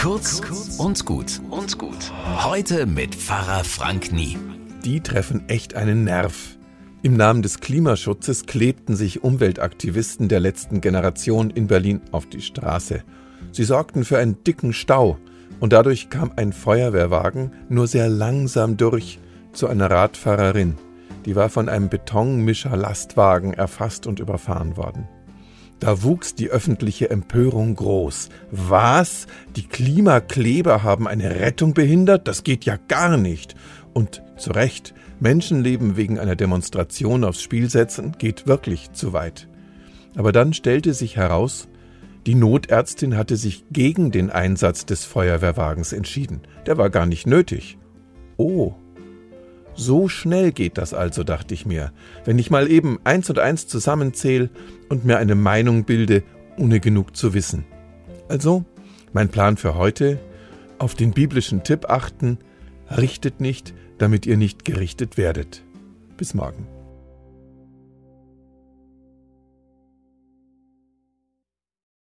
Kurz und gut und gut. Heute mit Pfarrer Frank Nie. Die treffen echt einen Nerv. Im Namen des Klimaschutzes klebten sich Umweltaktivisten der letzten Generation in Berlin auf die Straße. Sie sorgten für einen dicken Stau und dadurch kam ein Feuerwehrwagen nur sehr langsam durch zu einer Radfahrerin. Die war von einem Betonmischer Lastwagen erfasst und überfahren worden. Da wuchs die öffentliche Empörung groß. Was? Die Klimakleber haben eine Rettung behindert? Das geht ja gar nicht. Und zu Recht, Menschenleben wegen einer Demonstration aufs Spiel setzen, geht wirklich zu weit. Aber dann stellte sich heraus, die Notärztin hatte sich gegen den Einsatz des Feuerwehrwagens entschieden. Der war gar nicht nötig. Oh, so schnell geht das also, dachte ich mir, wenn ich mal eben eins und eins zusammenzähle und mir eine Meinung bilde, ohne genug zu wissen. Also, mein Plan für heute, auf den biblischen Tipp achten, richtet nicht, damit ihr nicht gerichtet werdet. Bis morgen.